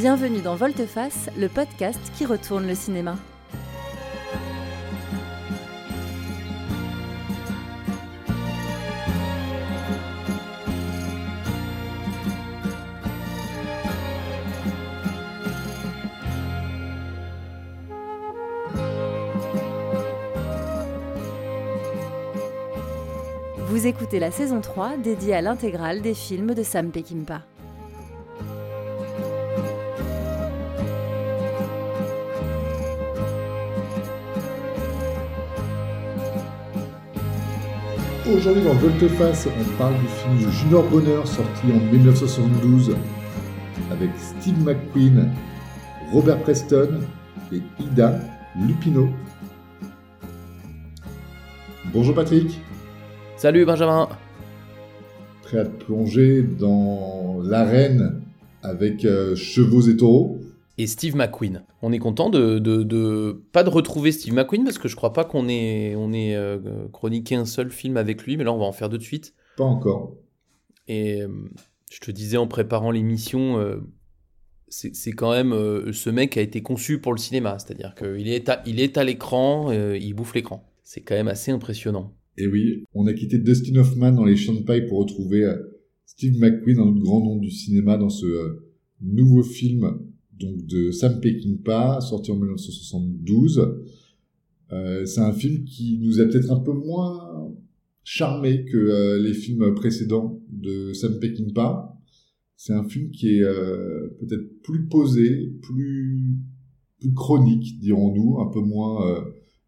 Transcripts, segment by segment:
Bienvenue dans Volteface, le podcast qui retourne le cinéma. Vous écoutez la saison 3 dédiée à l'intégrale des films de Sam Peckinpah. Aujourd'hui dans Volteface, on parle du film Junior Bonheur sorti en 1972 avec Steve McQueen, Robert Preston et Ida Lupino. Bonjour Patrick. Salut Benjamin. Prêt à te plonger dans l'arène avec euh, chevaux et taureaux et Steve McQueen. On est content de, de, pas de retrouver Steve McQueen parce que je crois pas qu'on ait, on ait euh, chroniqué un seul film avec lui, mais là on va en faire deux de suite. Pas encore. Et euh, je te disais en préparant l'émission, euh, c'est quand même ce mec a été conçu pour le cinéma, c'est-à-dire qu'il est à, il est à l'écran, il bouffe l'écran. C'est quand même assez impressionnant. Et oui, on a quitté Dustin Hoffman dans les champs de paille pour retrouver Steve McQueen, un autre grand nom du cinéma, dans ce nouveau film donc de Sam Peckinpah, sorti en 1972. Euh, c'est un film qui nous a peut-être un peu moins charmé que euh, les films précédents de Sam Peckinpah. C'est un film qui est euh, peut-être plus posé, plus plus chronique, dirons-nous, un peu moins euh,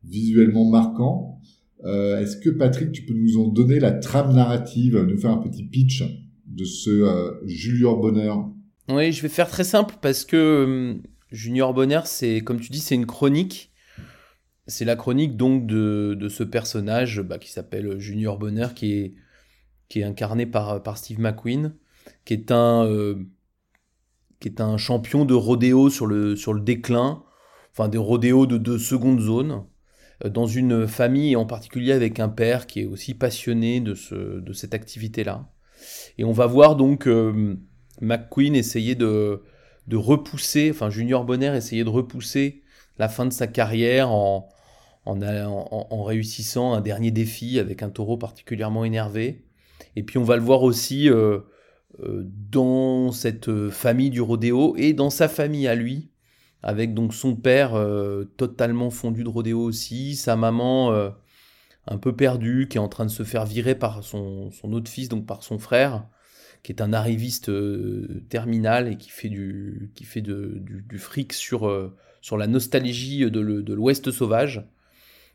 visuellement marquant. Est-ce que Patrick, tu peux nous en donner la trame narrative, nous faire un petit pitch de ce Junior Bonheur oui, je vais faire très simple parce que euh, Junior Bonheur, c'est comme tu dis, c'est une chronique. C'est la chronique donc de, de ce personnage bah, qui s'appelle Junior Bonheur, qui est, qui est incarné par, par Steve McQueen, qui est un, euh, qui est un champion de rodéo sur le, sur le déclin, enfin des rodéos de, de seconde zone, euh, dans une famille en particulier avec un père qui est aussi passionné de, ce, de cette activité-là. Et on va voir donc McQueen essayait de, repousser, enfin Junior Bonner essayait de repousser la fin de sa carrière en, en, en, réussissant un dernier défi avec un taureau particulièrement énervé. Et puis on va le voir aussi euh, euh, dans cette famille du rodéo et dans sa famille à lui, avec donc son père euh, totalement fondu de rodéo aussi, sa maman un peu perdue qui est en train de se faire virer par son, son autre fils, donc par son frère qui est un arriviste euh, terminal et qui fait du, fric sur, euh, sur la nostalgie de, l'Ouest sauvage.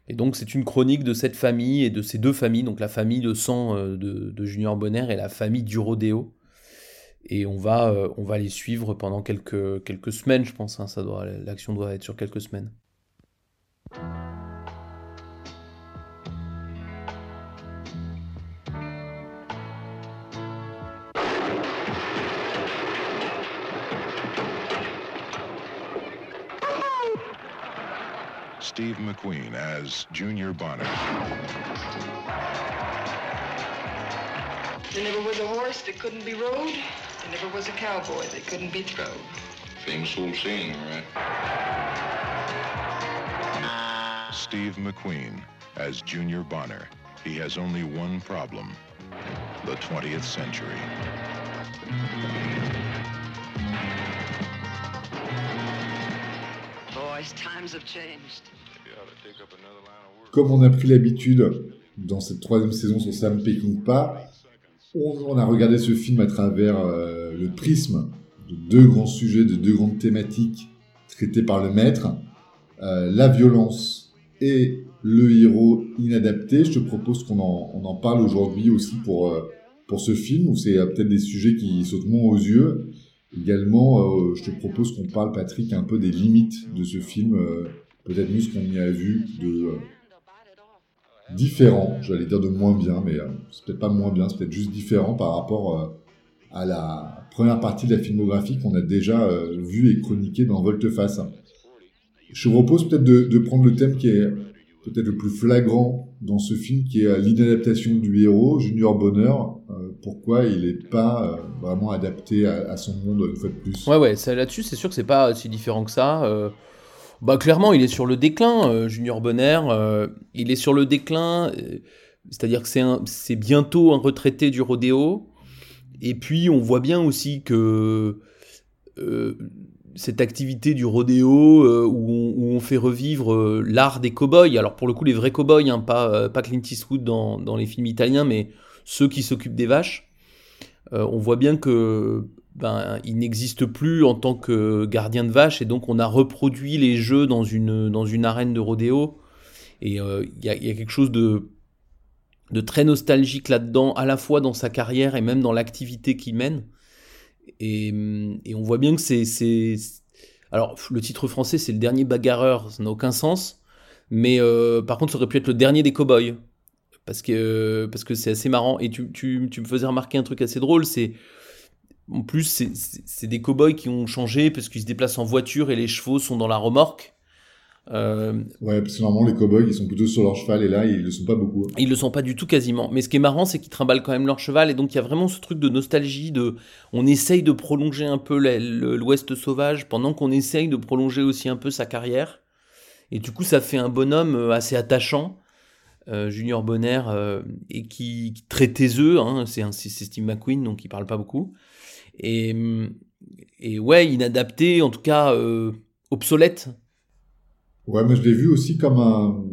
Et donc c'est une chronique de cette famille et de ces deux familles, donc la famille de sang euh, de, Junior Bonner et la famille du rodéo. Et on va, on va les suivre pendant quelques, quelques semaines, je pense. Hein, ça doit, l'action doit être sur quelques semaines. Steve McQueen as Junior Bonner. There never was a horse that couldn't be rode. There never was a cowboy that couldn't be throwed. Famous old saying, right? Steve McQueen as Junior Bonner. He has only one problem. The 20th century. Boys, times have changed. Comme on a pris l'habitude dans cette troisième saison sur Sam Peckinpah, on, a regardé ce film à travers euh, le prisme de deux grands sujets, de deux grandes thématiques traitées par le maître, euh, la violence et le héros inadapté. Je te propose qu'on en, on en parle aujourd'hui aussi pour, euh, pour ce film, où c'est peut-être des sujets qui sautent moins aux yeux. Également, je te propose qu'on parle, Patrick, un peu des limites de ce film peut-être nous ce qu'on y a vu de euh, différent, j'allais dire de moins bien, mais euh, c'est peut-être pas moins bien, c'est peut-être juste différent par rapport euh, à la première partie de la filmographie qu'on a déjà vu et chroniqué dans Volteface. Je vous propose peut-être de, prendre le thème qui est peut-être le plus flagrant dans ce film qui est l'inadaptation du héros, Junior Bonheur. Pourquoi il n'est pas vraiment adapté à, son monde une fois de plus? Ouais, ouais, là-dessus, c'est sûr que c'est pas si différent que ça. Bah, clairement, il est sur le déclin, Junior Bonheur. il est sur le déclin, c'est-à-dire que c'est bientôt un retraité du rodéo. Et puis, on voit bien aussi que cette activité du rodéo euh, où, on, fait revivre euh, l'art des cow-boys. Alors pour le coup, les vrais cow-boys, hein, pas, euh, pas Clint Eastwood dans, les films italiens, mais ceux qui s'occupent des vaches. on voit bien que ben, il n'existe plus en tant que gardien de vaches et donc on a reproduit les jeux dans une, dans une arène de rodéo. Et il y, y, a quelque chose de, de très nostalgique là-dedans, à la fois dans sa carrière et même dans l'activité qu'il mène. Et, et, on voit bien que c'est. Alors, le titre français, c'est le dernier bagarreur, ça n'a aucun sens. Mais euh, par contre, ça aurait pu être le dernier des cowboys. Parce que parce que c'est assez marrant. Et tu, tu, tu, me faisais remarquer un truc assez drôle c'est. En plus, c'est des cowboys qui ont changé parce qu'ils se déplacent en voiture et les chevaux sont dans la remorque. Euh, ouais, parce que normalement les cowboys ils sont plutôt sur leur cheval et là ils le sont pas beaucoup. Ils le sont pas du tout quasiment. Mais ce qui est marrant c'est qu'ils trimballent quand même leur cheval et donc il y a vraiment ce truc de nostalgie de on essaye de prolonger un peu l'Ouest sauvage pendant qu'on essaye de prolonger aussi un peu sa carrière. Et du coup ça fait un bonhomme euh, assez attachant. Euh, Junior Bonner et qui, qui très taiseux, hein, c'est Steve McQueen donc il parle pas beaucoup et, ouais inadapté en tout cas obsolète Ouais, mais je l'ai vu aussi comme un,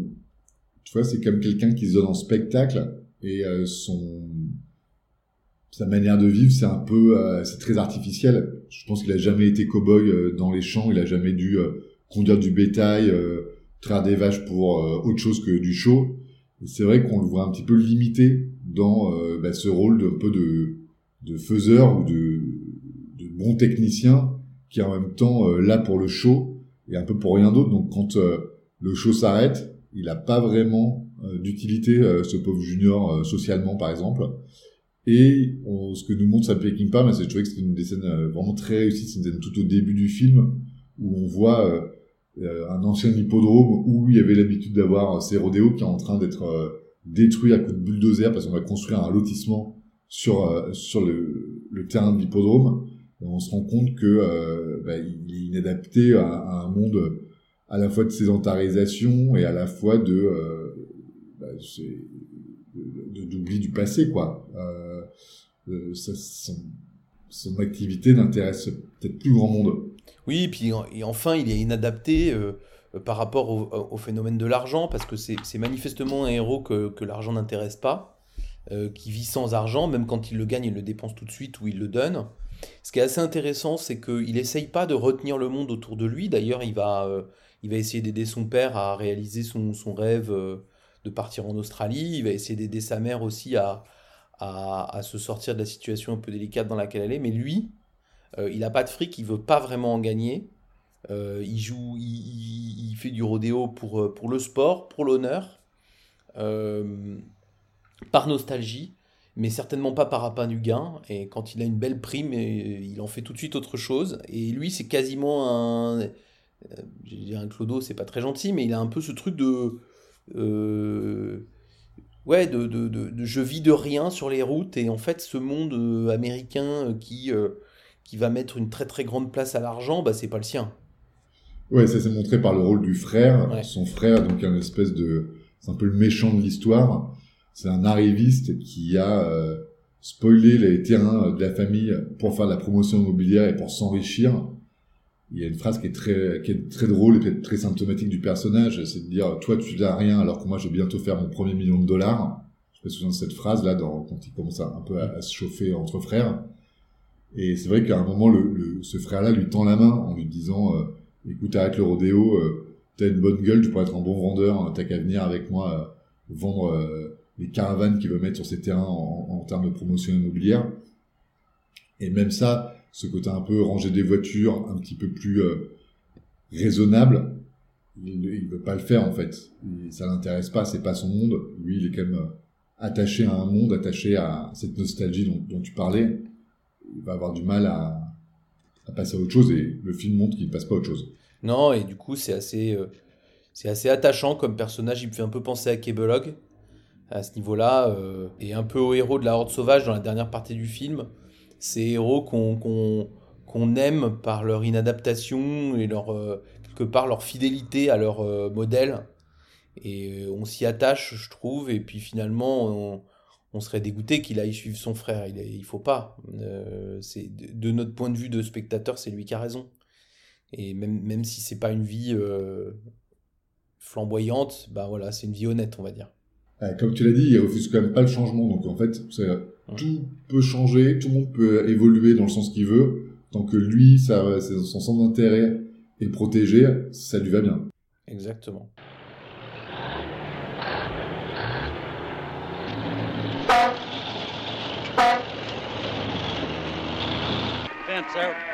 tu vois, c'est comme quelqu'un qui se donne en spectacle et euh, son sa manière de vivre, c'est un peu, euh, c'est très artificiel. Je pense qu'il a jamais été cow-boy euh, dans les champs, il a jamais dû conduire du bétail, traire des vaches pour autre chose que du show. C'est vrai qu'on le voit un petit peu limité dans bah, ce rôle d'un peu de, de faiseur ou de bon technicien qui est en même temps là pour le show et un peu pour rien d'autre. Donc quand euh, le show s'arrête, il n'a pas vraiment euh, d'utilité, euh, ce pauvre junior, socialement par exemple. Et ce que nous montre Sam Peckinpah, c'est je trouvais que c'était une des scènes vraiment très réussie, c'est une scène tout au début du film, où on voit un ancien hippodrome où il y avait l'habitude d'avoir ces rodéos qui est en train d'être détruit à coups de bulldozer parce qu'on va construire un lotissement sur, sur le, le terrain de l'hippodrome on se rend compte que euh, bah, est inadapté à, un monde à la fois de sédentarisation et à la fois de euh, bah, d'oubli du passé quoi. Euh, son, activité n'intéresse peut-être plus grand monde. Oui, et puis enfin il est inadapté par rapport au, phénomène de l'argent parce que c'est manifestement un héros que, l'argent n'intéresse pas, qui vit sans argent, même quand il le gagne, il le dépense tout de suite ou il le donne. Ce qui est assez intéressant, c'est qu'il essaye pas de retenir le monde autour de lui. D'ailleurs, il va, euh, il va essayer d'aider son père à réaliser son, son rêve euh, de partir en Australie. Il va essayer d'aider sa mère aussi à, à, se sortir de la situation un peu délicate dans laquelle elle est. Mais lui, euh, il n'a pas de fric, il veut pas vraiment en gagner. il joue, il, fait du rodéo pour, pour le sport, pour l'honneur, par nostalgie mais certainement pas par appât du gain. Et quand il a une belle prime, il en fait tout de suite autre chose. Et lui, c'est quasiment un. Euh, je dire un clodo, c'est pas très gentil, mais il a un peu ce truc de. Euh, ouais, de, de, de, je vis de rien sur les routes. Et en fait, ce monde euh, américain qui, qui va mettre une très très grande place à l'argent, bah, c'est pas le sien. Ouais, ça s'est montré par le rôle du frère. Son frère, donc un espèce de. C'est un peu le méchant de l'histoire c'est un arriviste qui a euh, spoilé les terrains de la famille pour faire de la promotion immobilière et pour s'enrichir. Il y a une phrase qui est très, qui est très drôle et peut-être très symptomatique du personnage, c'est de dire toi tu n'as rien alors que moi je vais bientôt faire mon premier million de dollars. Je me souviens de cette phrase là quand il commence un peu à, se chauffer entre frères. Et c'est vrai qu'à un moment, le, ce frère-là lui tend la main en lui disant euh, écoute arrête le rodéo, euh, t'as une bonne gueule, tu pourrais être un bon vendeur, t'as qu'à venir avec moi vendre les caravanes qu'il veut mettre sur ses terrains en, termes de promotion immobilière. Et même ça, ce côté un peu ranger des voitures, un petit peu plus euh, raisonnable, il ne veut pas le faire en fait. Ça ça l'intéresse pas, c'est pas son monde. Lui, il est quand même euh, attaché à un monde, attaché à cette nostalgie dont, tu parlais. Il va avoir du mal à, passer à autre chose et le film montre qu'il ne passe pas à autre chose. Non, et du coup, c'est assez, euh, c'est assez attachant comme personnage. Il me fait un peu penser à Kebelog à ce niveau-là, euh, et un peu aux héros de la Horde Sauvage dans la dernière partie du film. Ces héros qu'on aime par leur inadaptation et leur, euh, quelque part leur fidélité à leur euh, modèle. Et on s'y attache, je trouve, et puis finalement, on, serait dégoûté qu'il aille suivre son frère. Il, il faut pas. C'est de, notre point de vue de spectateur, c'est lui qui a raison. Et même, même si c'est pas une vie flamboyante, bah voilà, c'est une vie honnête, on va dire. Euh, Comme tu l'as dit, il refuse quand même pas le changement. Donc en fait, tout peut changer, tout le monde peut évoluer dans le sens qu'il veut. Tant que lui, ça, c'est son centre d'intérêt est protégé, ça lui va bien. Exactement. Fence out.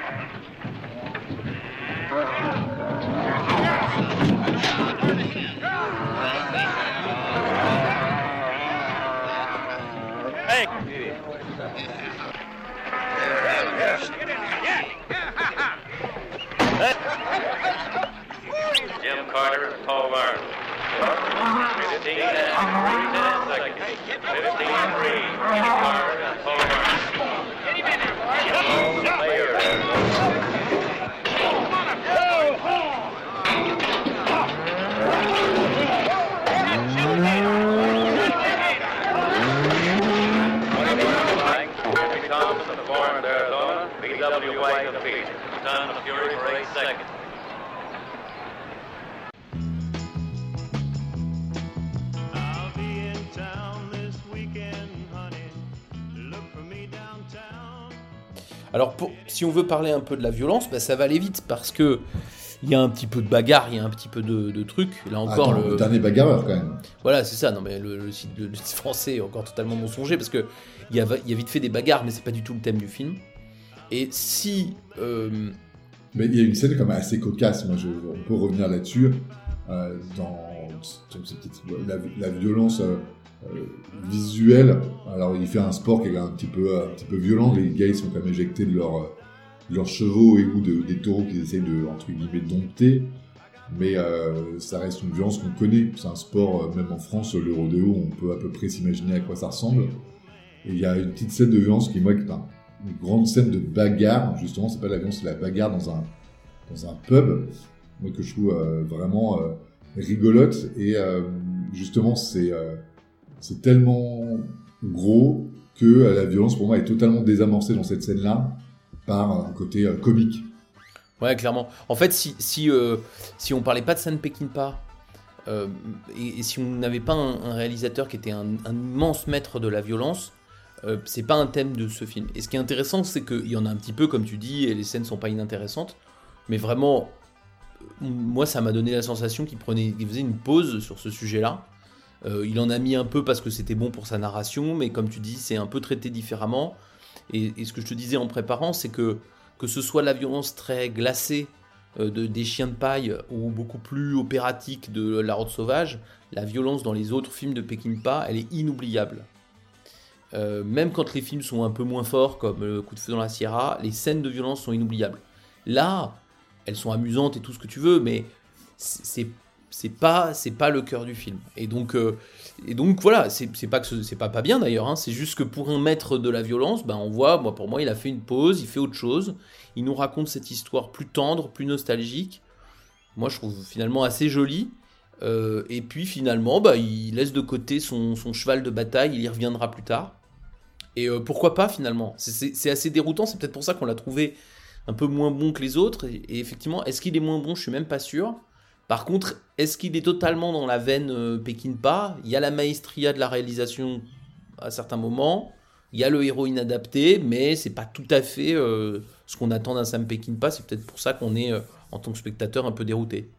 Time of Fury for 8 seconds. I'll be in town this weekend, honey. Look for me downtown. Alors, pour- si on veut parler un peu de la violence, bah, ça va aller vite parce que il y a un petit peu de bagarre, il y a un petit peu de, de trucs. Là encore, Attends, le, le dernier bagarreur quand même. voilà, c'est ça. Non, mais le, le site, le site français est encore totalement mensonger parce que il y a, il y a vite fait des bagarres, mais c'est pas du tout le thème du film. Et si euh, Mais il y a une scène même assez cocasse. Moi, on peut revenir là-dessus. Euh, dans, petite- la, violence euh, euh, visuelle. Alors, il fait un sport qui est un petit peu, un petit peu violent. Les gars, sont quand même éjectés de, leur, leurs chevaux et ou de, des taureaux qu'ils essayent de, entre guillemets, dompter. Mais ça reste une violence qu'on connaît. C'est un sport, même en France, le rodéo, on peut à peu près s'imaginer à quoi ça ressemble. Et il y a une petite scène de violence qui, moi, qui une grande scène de bagarre. Justement, c'est pas la violence, c'est la bagarre dans un, dans un pub. Moi, que je trouve euh, vraiment euh, rigolote. Et euh, justement, c'est euh, c'est tellement gros que la violence, pour moi, est totalement désamorcée dans cette scène-là par un côté comique. Ouais, clairement. En fait, si, si, si on parlait pas de San Peckinpah, et, et si on n'avait pas un, réalisateur qui était un immense maître de la violence, euh, c'est pas un thème de ce film. Et ce qui est intéressant, c'est qu'il y en a un petit peu, comme tu dis, et les scènes sont pas inintéressantes, mais vraiment, moi, ça m'a donné la sensation qu'il prenait, faisait une pause sur ce sujet-là. Euh, il en a mis un peu parce que c'était bon pour sa narration, mais comme tu dis, c'est un peu traité différemment. Et, ce que je te disais en préparant, c'est que que ce soit la violence très glacée euh, de, des chiens de paille ou beaucoup plus opératique de la Horde Sauvage, la violence dans les autres films de Peckinpah, elle est inoubliable. Euh, même quand les films sont un peu moins forts, comme Le Coup de feu dans la Sierra, les scènes de violence sont inoubliables. Là, elles sont amusantes et tout ce que tu veux, mais c'est c'est pas c'est pas le cœur du film. Et donc euh, et donc voilà, c'est pas que ce- c'est pas pas bien d'ailleurs. hein, c'est juste que pour un maître de la violence, ben on voit, moi pour moi, il a fait une pause, il fait autre chose. Il nous raconte cette histoire plus tendre, plus nostalgique. Moi, je trouve finalement assez jolie. Euh, et puis finalement, bah, il laisse de côté son, son cheval de bataille, il y reviendra plus tard. Et euh, pourquoi pas finalement? C'est- assez déroutant, c'est peut-être pour ça qu'on l'a trouvé un peu moins bon que les autres. Et, effectivement, est-ce qu'il est moins bon? Je suis même pas sûr. Par contre, est-ce qu'il est totalement dans la veine euh, Peckinpah Il y a la maestria de la réalisation à certains moments. Il y a le héros inadapté, mais c'est pas tout à fait euh, ce qu'on attend d'un Sam Peckinpah. C'est peut-être pour ça qu'on est, euh, en tant que spectateur, un peu dérouté.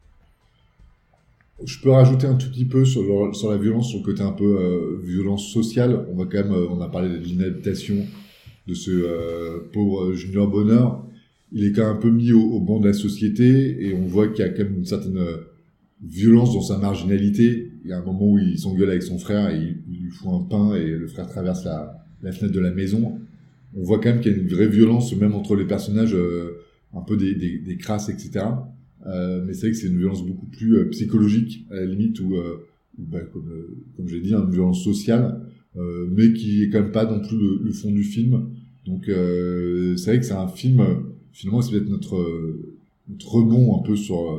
Je peux rajouter un tout petit peu sur, la violence, sur le côté un peu euh, violence sociale. On va quand même, euh, on a parlé de l'inadaptation de ce euh, pauvre Junior Bonheur. Il est quand même un peu mis au, au banc de la société et on voit qu'il y a quand même une certaine euh, violence dans sa marginalité. Il y a un moment où il s'engueule avec son frère et il, il lui fout un pain et le frère traverse la, la fenêtre de la maison. On voit quand même qu'il y a une vraie violence même entre les personnages, euh, un peu des, des, des crasses, etc. Euh, mais c'est vrai que c'est une violence beaucoup plus euh, psychologique, à la limite, où euh, bah, comme, comme j'ai dit, hein, une violence sociale, mais qui est quand même pas non plus le, le fond du film. Donc c'est vrai que c'est un film, finalement c'est peut-être notre, notre rebond un peu sur,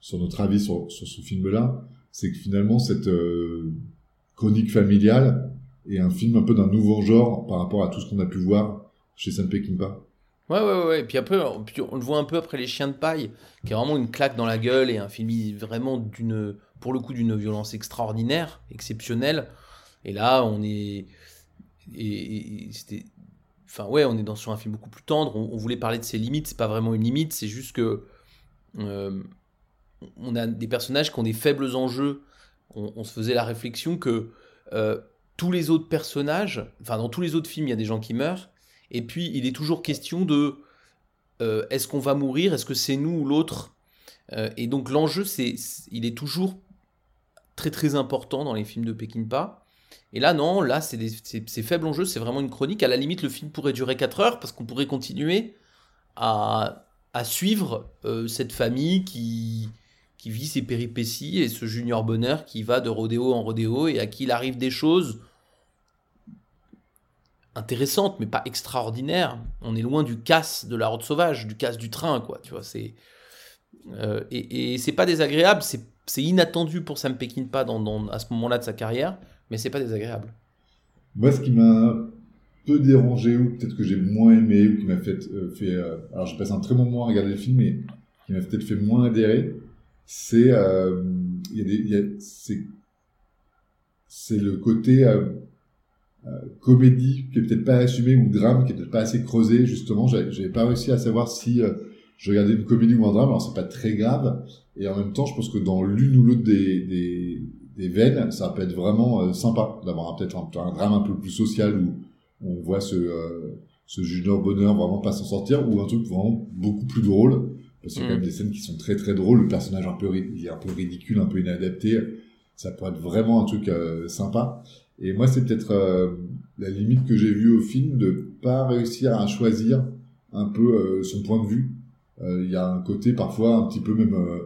sur notre avis sur, sur ce film-là, c'est que finalement cette chronique familiale est un film un peu d'un nouveau genre par rapport à tout ce qu'on a pu voir chez Sam Peckinpah. Ouais, ouais, ouais. Et puis on, puis on le voit un peu après Les Chiens de Paille, qui est vraiment une claque dans la gueule et un film vraiment d'une, pour le coup, d'une violence extraordinaire, exceptionnelle. Et là, on est, et, c'était, enfin ouais, on est dans sur un film beaucoup plus tendre. On, voulait parler de ses limites. C'est pas vraiment une limite, c'est juste que euh, on a des personnages qui ont des faibles enjeux. On, on se faisait la réflexion que euh, tous les autres personnages, enfin dans tous les autres films, il y a des gens qui meurent. Et puis, il est toujours question de euh, est-ce qu'on va mourir? Est-ce que c'est nous ou l'autre? Euh, Et donc, l'enjeu, c'est, il est toujours très très important dans les films de Peckinpah. Et là, non, là, c'est, c'est, faible enjeu, c'est vraiment une chronique. À la limite, le film pourrait durer 4 heures parce qu'on pourrait continuer à, à suivre euh, cette famille qui, qui vit ses péripéties et ce Junior Bonheur qui va de rodéo en rodéo et à qui il arrive des choses intéressante, mais pas extraordinaire. On est loin du casse de la route sauvage, du casse du train, quoi. Tu vois, c'est euh, et, et c'est pas désagréable, c'est inattendu pour Sam Peckinpah dans, dans, à ce moment-là de sa carrière, mais c'est pas désagréable. Moi, ce qui m'a peu dérangé, ou peut-être que j'ai moins aimé, ou qui m'a fait, euh, euh, alors j'ai passé un très bon moment à regarder le film, mais qui m'a peut-être fait moins adhérer, c'est, c'est, le côté comédie qui est peut-être pas assumé ou drame qui est peut-être pas assez creusé. Justement, j'avais j'avais pas réussi à savoir si euh, je regardais une comédie ou un drame. Alors c'est pas très grave, et en même temps, je pense que dans l'une ou l'autre des, des des veines, ça peut être vraiment euh, sympa d'avoir un- peut-être un, un drame un peu plus social où on voit ce, euh, ce junior bonheur vraiment pas s'en sortir ou un truc vraiment beaucoup plus drôle parce qu'il y a quand même des scènes qui sont très très drôles, le personnage un peu, ri- il est un peu ridicule, un peu inadapté, ça pourrait être vraiment un truc euh, sympa. Et moi, c'est peut-être euh, la limite que j'ai vue au film de pas réussir à choisir un peu euh, son point de vue. Euh, Il y a un côté parfois un petit peu même euh,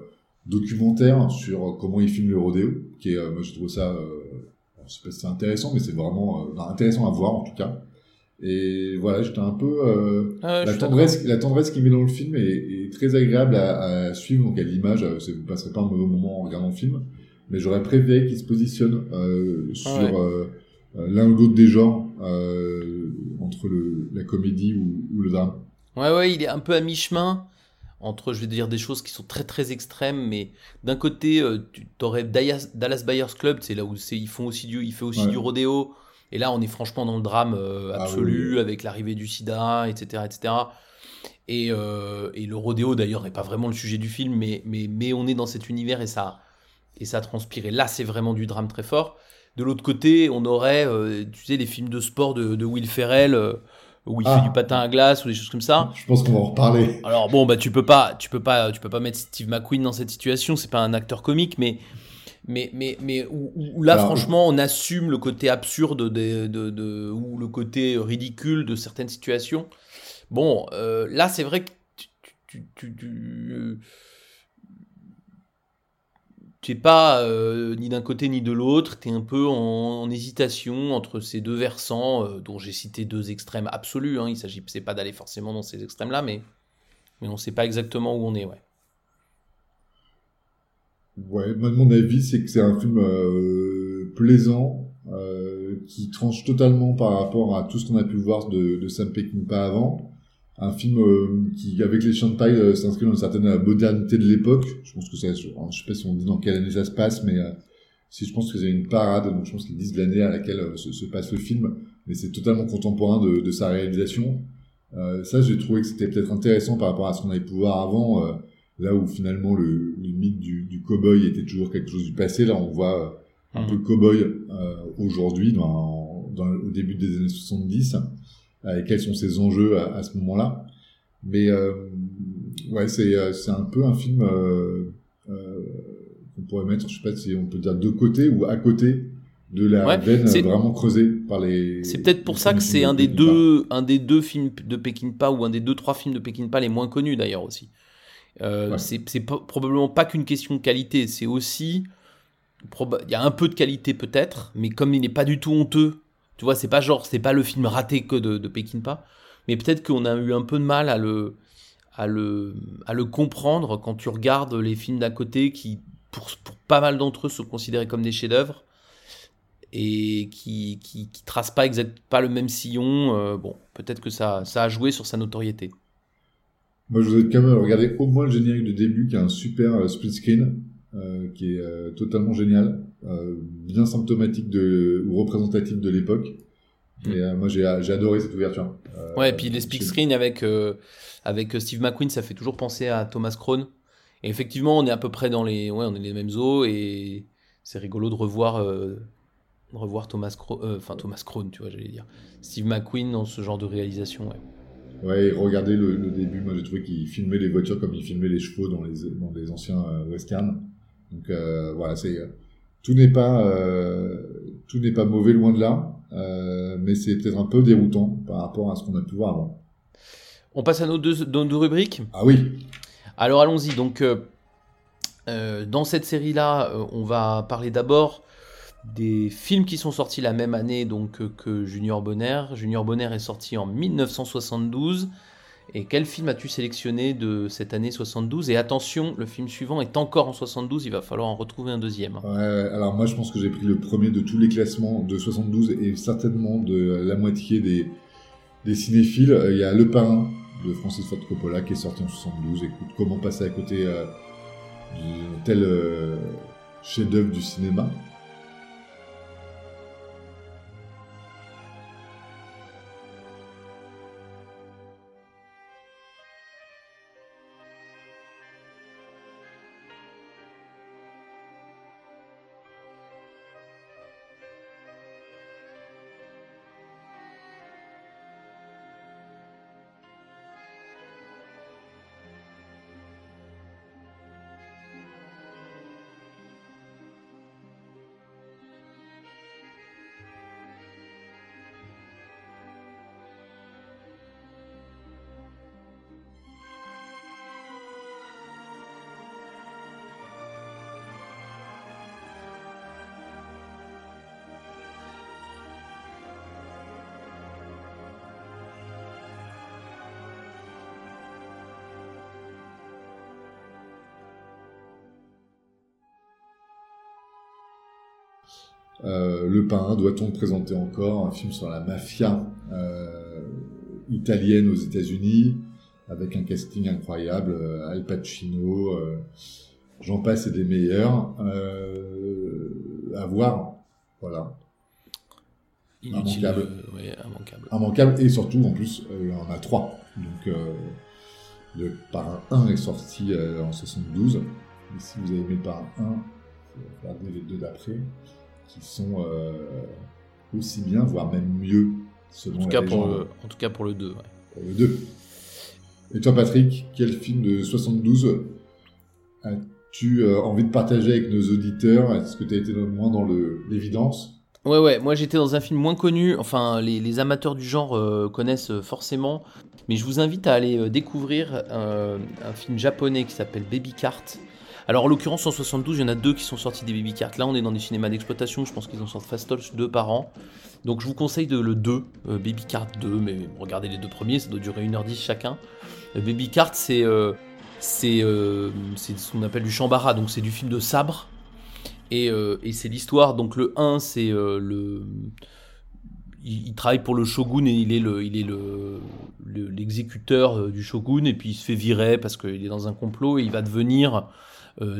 documentaire sur comment il filme le rodéo, qui est, euh, moi je trouve ça, euh, je sais pas si c'est intéressant, mais c'est vraiment euh, intéressant à voir en tout cas. Et voilà, j'étais un peu euh, Ah ouais, la tendresse, la tendresse qu'il met dans le film est, est très agréable à, à suivre. Donc à l'image, vous passerez pas un mauvais moment en regardant le film, mais j'aurais préféré qu'il se positionne euh, sur Ah ouais. euh, euh, l'un ou l'autre des genres entre le, la comédie ou, ou le drame. Ouais, ouais, il est un peu à mi-chemin entre, je vais dire, des choses qui sont très très extrêmes, mais d'un côté, tu aurais Dallas, Dallas Buyers Club, c'est là où c'est, ils font aussi du, il fait aussi Ouais. du rodéo, et là on est franchement dans le drame euh, Ah absolu, oui. avec l'arrivée du sida, etc. etc. Et, euh, et le rodéo d'ailleurs n'est pas vraiment le sujet du film, mais, mais, mais on est dans cet univers et ça, et ça transpire. Et là c'est vraiment du drame très fort. De l'autre côté, on aurait, euh, tu sais, les films de sport de, de Will Ferrell, euh, où il Ah. fait du patin à glace ou des choses comme ça. Je pense qu'on va en reparler. Alors bon, bah tu peux pas, tu peux pas, tu peux pas mettre Steve McQueen dans cette situation. C'est pas un acteur comique, mais mais mais mais où, où là Alors, franchement, on assume le côté absurde de, de, de- ou le côté ridicule de certaines situations. Bon, euh, là c'est vrai que tu, tu, tu, tu- tu es pas euh, ni d'un côté ni de l'autre, tu es un peu en, hésitation entre ces deux versants, euh, dont j'ai cité deux extrêmes absolus. Hein. Il s'agit c'est pas d'aller forcément dans ces extrêmes-là, mais, mais on sait pas exactement où on est. Ouais. Ouais, moi, mon avis, c'est que c'est un film euh, plaisant, qui tranche totalement par rapport à tout ce qu'on a pu voir de, de Sam Peckinpah avant. Un film euh, qui, avec les paille, euh, s'inscrit dans une certaine euh, modernité de l'époque. Je pense que c'est, je sais pas si on dit dans quelle année ça se passe, mais euh, si je pense que c'est une parade, donc je pense qu'ils disent l'année à laquelle euh, se, se passe le film, mais c'est totalement contemporain de, de sa réalisation. Euh, ça, j'ai trouvé que c'était peut-être intéressant par rapport à ce qu'on avait pu voir avant. euh, là où finalement le, le mythe du, du cow-boy était toujours quelque chose du passé, là on voit euh, un Mhm. peu le cow-boy euh, aujourd'hui, dans, dans, au début des années 70, euh, et quels sont ses enjeux à, à ce moment-là. Mais euh, ouais, c'est euh, c'est un peu un film euh, euh, qu'on pourrait mettre, je sais pas si on peut dire de côté ou à côté de la Ouais, veine vraiment creusée par les. C'est peut-être pour ça que c'est films un de des deux, un des deux films de Peckinpah ou un des deux trois films de Peckinpah les moins connus d'ailleurs aussi. Euh, Ouais. C'est probablement pas qu'une question de qualité, c'est aussi il y a un peu de qualité peut-être, mais comme il n'est pas du tout honteux, tu vois, c'est pas genre, c'est pas le film raté que de, de mais peut-être qu'on a eu un peu de mal à le, comprendre quand tu regardes les films d'à côté qui, pour, pas mal d'entre eux, sont considérés comme des chefs-d'œuvre et qui, qui, qui tracent pas exact, pas le même sillon. euh, bon, peut-être que ça, ça a joué sur sa notoriété. Moi, je vous invite quand même à regarder au moins le générique de début, qui est un super euh, split screen, euh, qui est totalement génial, bien symptomatique de, ou représentatif de l'époque. Mm. Et euh, moi, j'ai adoré cette ouverture. Euh, Ouais, et puis les speak screen avec, euh, avec Steve McQueen, ça fait toujours penser à Thomas Crown. Et effectivement, on est à peu près dans les, ouais, on est les mêmes eaux et c'est rigolo de revoir, euh, de revoir Thomas Crown, euh, enfin Thomas Crown, tu vois, j'allais dire. Steve McQueen dans ce genre de réalisation, ouais. Ouais, regardez le, le début. Moi, j'ai trouvé qu'il filmait les voitures comme il filmait les chevaux dans les, dans les anciens euh, westerns. Donc euh, voilà, c'est euh, tout n'est pas euh, tout n'est pas mauvais loin de là, euh, mais c'est peut-être un peu déroutant par rapport à ce qu'on a pu voir avant. On passe à nos deux, nos deux rubriques? Ah oui, Alors allons-y. Donc, euh, dans cette série-là, euh, on va parler d'abord des films qui sont sortis la même année donc, que Junior Bonner. Junior Bonner est sorti en 1972. Et quel film as-tu sélectionné de cette année 72 Et attention, le film suivant est encore en 72, il va falloir en retrouver un deuxième. Ouais, alors moi je pense que j'ai pris le premier de tous les classements de 72 et certainement de la moitié des, cinéphiles. Euh, Il y a Le Parrain de Francis Ford Coppola qui est sorti en 72. Écoute, comment passer à côté euh, d'un tel euh, chef-d'œuvre du cinéma le Parrain, doit-on présenter encore un film sur la mafia euh, italienne aux États-Unis avec un casting incroyable, euh, Al Pacino, euh, j'en passe et des meilleurs. Euh, à voir, voilà. Inutile, Immanquable. euh, ouais, immanquable. Immanquable et surtout en plus euh, en a trois. Donc euh, le Parrain 1 est sorti euh, en 72. Et si vous avez aimé le Parrain 1, faut regarder les deux d'après qui sont euh, aussi bien, voire même mieux selon En tout, la cas pour le, en tout cas pour le 2. ouais. pour le 2. Et toi Patrick, quel film de 72 as-tu euh, envie de partager avec nos auditeurs? Est-ce que tu as été moins dans l'évidence? Ouais, ouais, moi j'étais dans un film moins connu, enfin les, les amateurs du genre euh, connaissent euh, forcément, mais je vous invite à aller découvrir euh, un film japonais qui s'appelle Baby Cart. Alors en l'occurrence en 72, il y en a deux qui sont sortis des Baby Cart. Là on est dans des cinémas d'exploitation, je pense qu'ils en sortent fastoche deux par an. Donc je vous conseille de le 2, euh, Baby Cart 2, mais regardez les deux premiers, ça doit durer 1h10 chacun. Euh, Baby Cart c'est euh, c'est ce qu'on appelle du chambara, donc c'est du film de sabre. Et, c'est l'histoire, donc le 1, c'est le. Il, il travaille pour le shogun et il est le, l'exécuteur du shogun et puis il se fait virer parce qu'il est dans un complot et il va devenir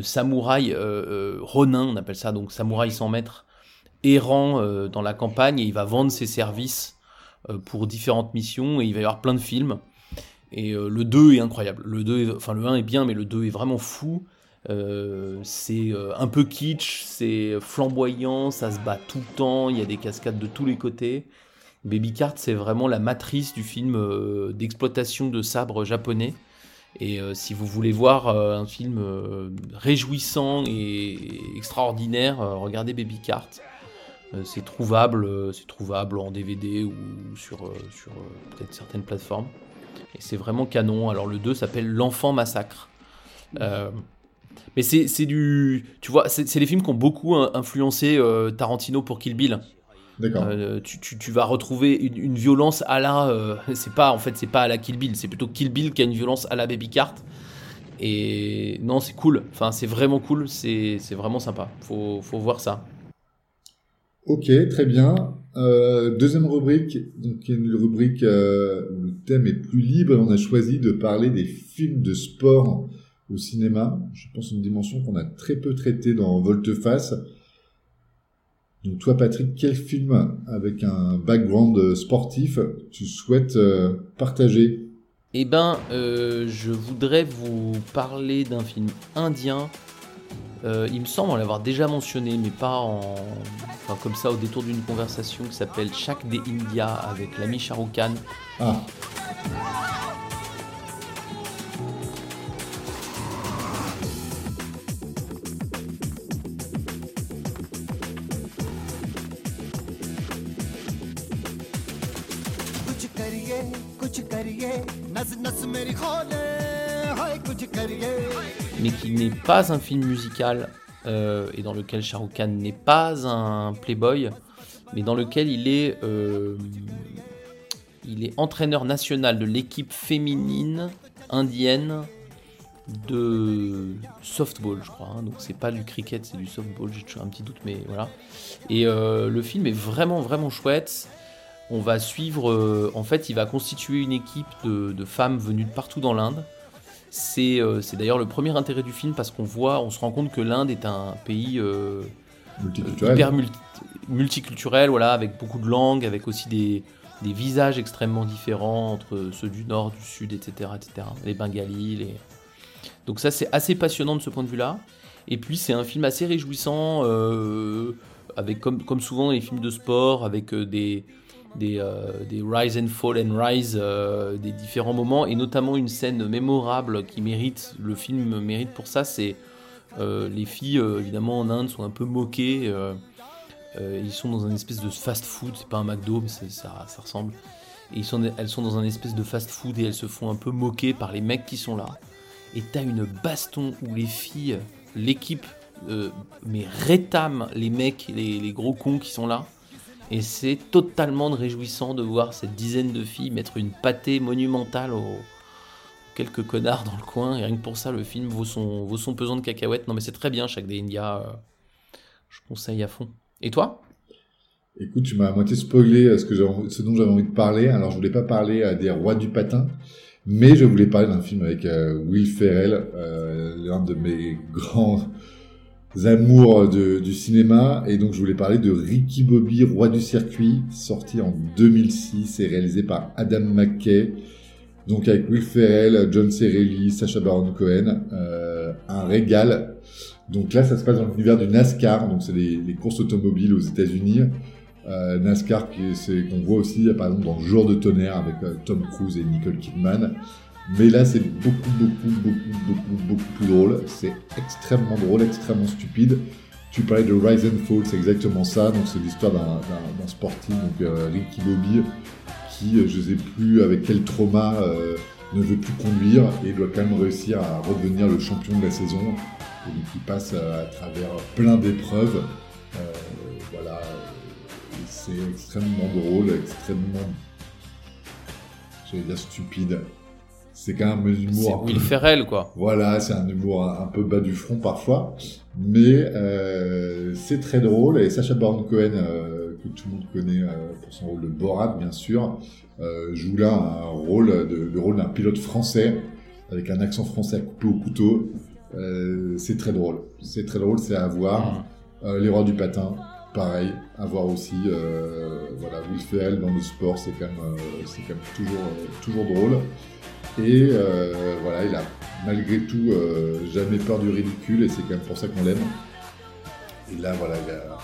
samouraï euh, euh, ronin, on appelle ça donc samouraï sans maître, errant euh, dans la campagne et il va vendre ses services euh, pour différentes missions et il va y avoir plein de films. Et euh, le 2 est incroyable. Le 2 est- enfin le 1 est bien, mais le 2 est vraiment fou. Euh, c'est euh, un peu kitsch, c'est flamboyant, ça se bat tout le temps, il y a des cascades de tous les côtés. Baby Cart, c'est vraiment la matrice du film euh, d'exploitation de sabre japonais. Et euh, si vous voulez voir euh, un film euh, réjouissant et extraordinaire, regardez Baby Cart. C'est trouvable, c'est trouvable en DVD ou sur, sur peut-être certaines plateformes. Et c'est vraiment canon. Alors le 2 s'appelle L'Enfant Massacre. Mais c'est du. Tu vois, c'est les films qui ont beaucoup in- influencé Tarantino pour Kill Bill. Euh, tu, tu- tu vas retrouver une, une violence à la. euh, c'est pas en fait c'est pas à la Kill Bill, c'est plutôt Kill Bill qui a une violence à la Baby Cart. Et non, c'est cool. Enfin, c'est vraiment cool. C'est c'est vraiment sympa. Faut faut voir ça. Ok, très bien. Euh, deuxième rubrique, donc une rubrique où le thème est plus libre. On a choisi de parler des films de sport au cinéma. Je pense une dimension qu'on a très peu traitée dans Volte-Face. Donc toi, Patrick, quel film avec un background sportif tu souhaites euh, partager? Eh ben, euh, je voudrais vous parler d'un film indien. Euh, il me semble en l'avoir déjà mentionné, mais pas en, enfin, comme ça au détour d'une conversation qui s'appelle Shaq des India avec l'ami Shah Rukh Khan. Ah, mais qui n'est pas un film musical euh, et dans lequel Shah Rukh Khan n'est pas un playboy, mais dans lequel il est, euh, il est entraîneur national de l'équipe féminine indienne de softball, je crois. hein. Donc c'est pas du cricket, c'est du softball. J'ai toujours un petit doute, mais voilà. Et euh, le film est vraiment vraiment chouette. On va suivre, en fait, il va constituer une équipe de femmes venues de partout dans l'Inde. C'est euh, c'est d'ailleurs le premier intérêt du film parce qu'on voit, on se rend compte que l'Inde est un pays euh, multiculturel. hyper multi- multiculturel, voilà, avec beaucoup de langues, avec aussi des, des visages extrêmement différents entre ceux du nord, du sud, etc. etc. Les Bengalis, les... Donc ça c'est assez passionnant de ce point de vue-là. Et puis c'est un film assez réjouissant, euh, avec comme, comme souvent les films de sport, avec des, des, euh, des rise and fall and rise, euh, des différents moments, et notamment une scène mémorable qui mérite, le film mérite pour ça, c'est euh, les filles évidemment en Inde sont un peu moquées. ils sont dans un espèce de fast-food, c'est pas un McDo, mais ça, ça ressemble. Et ils sont, elles sont dans un espèce de fast-food et elles se font un peu moquer par les mecs qui sont là. Et t'as une baston où les filles, l'équipe, mais rétament les mecs, les gros cons qui sont là. Et c'est totalement réjouissant de voir cette dizaine de filles mettre une pâtée monumentale aux quelques connards dans le coin. Et rien que pour ça, le film vaut son, vaut son pesant de cacahuètes. Non mais c'est très bien, chaque des India. euh, je conseille à fond. Et toi? Écoute, tu m'as à moitié spoilé euh, ce, ce dont j'avais envie de parler. Alors, je voulais pas parler euh, des rois du patin, mais je voulais parler d'un film avec euh, Will Ferrell, l'un de mes grands amours de- du cinéma. Et donc, je voulais parler de Ricky Bobby, roi du circuit, sorti en 2006 et réalisé par Adam McKay. Donc, avec Will Ferrell, John Cerelli, Sacha Baron Cohen, euh, un régal. Donc là, ça se passe dans l'univers du NASCAR, donc c'est les, courses automobiles aux États-Unis. Euh, NASCAR qu'on voit aussi par exemple dans Jour de tonnerre avec euh, Tom Cruise et Nicole Kidman. Mais là, c'est beaucoup, beaucoup, beaucoup, beaucoup, beaucoup plus drôle. C'est extrêmement drôle, extrêmement stupide. Tu parlais de Rise and Fall, c'est exactement ça. Donc c'est l'histoire d'un- sportif, donc euh, Ricky Bobby, qui, euh, je ne sais plus avec quel trauma, euh, ne veut plus conduire et doit quand même réussir à redevenir le champion de la saison. Et donc il passe à travers plein d'épreuves. Voilà, c'est extrêmement drôle, extrêmement, j'allais dire stupide. C'est quand même un C'est humour. un Will Ferrell, quoi. Voilà, c'est un humour un, un peu bas du front parfois, mais euh, c'est très drôle. Et Sacha Baron Cohen, euh, que tout le monde connaît euh, pour son rôle de Borat, bien sûr, joue là un rôle de, le rôle d'un pilote français avec un accent français à couper au couteau. C'est très drôle. C'est très drôle, c'est à voir. Euh, Les rois du patin, pareil, à voir aussi. Euh, voilà, Will Ferrell dans le sport, c'est quand même, euh, c'est quand même toujours, euh, toujours drôle. Et euh, voilà, il a malgré tout euh, jamais peur du ridicule et c'est quand même pour ça qu'on l'aime. Et là, voilà, il a,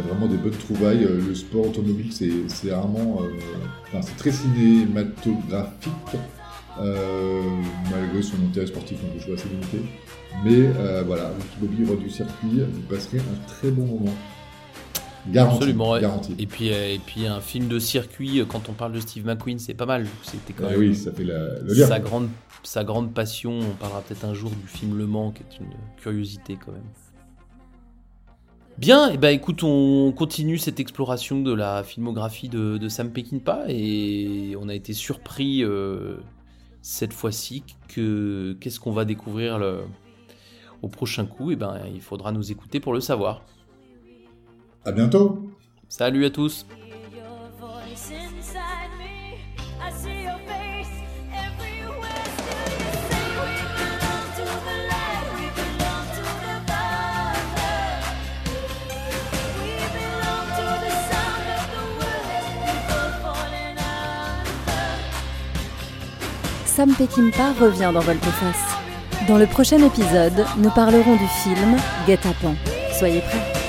vraiment des bonnes trouvailles. Euh, Le sport automobile, c'est enfin, c'est très cinématographique. malgré son intérêt sportif un peu je vois assez limité. Mais voilà, Ricky Bobby, du circuit, vous passerez un très bon moment. Absolument. Et puis, euh, et puis un film de circuit, euh, quand on parle de Steve McQueen, c'est pas mal. C'était quand Ah même oui, ça fait la- le lien. sa, grande, sa grande passion. On parlera peut-être un jour du film Le Mans, qui est une curiosité quand même. Bien, et ben écoute, on continue cette exploration de la filmographie de, de Sam Peckinpah et on a été surpris euh, cette fois-ci que qu'est-ce qu'on va découvrir le- au prochain coup. Et ben il faudra nous écouter pour le savoir. À bientôt. Salut à tous. Sam Peckinpah revient dans Volteface. Dans le prochain épisode, nous parlerons du film Guet-apens. Soyez prêts.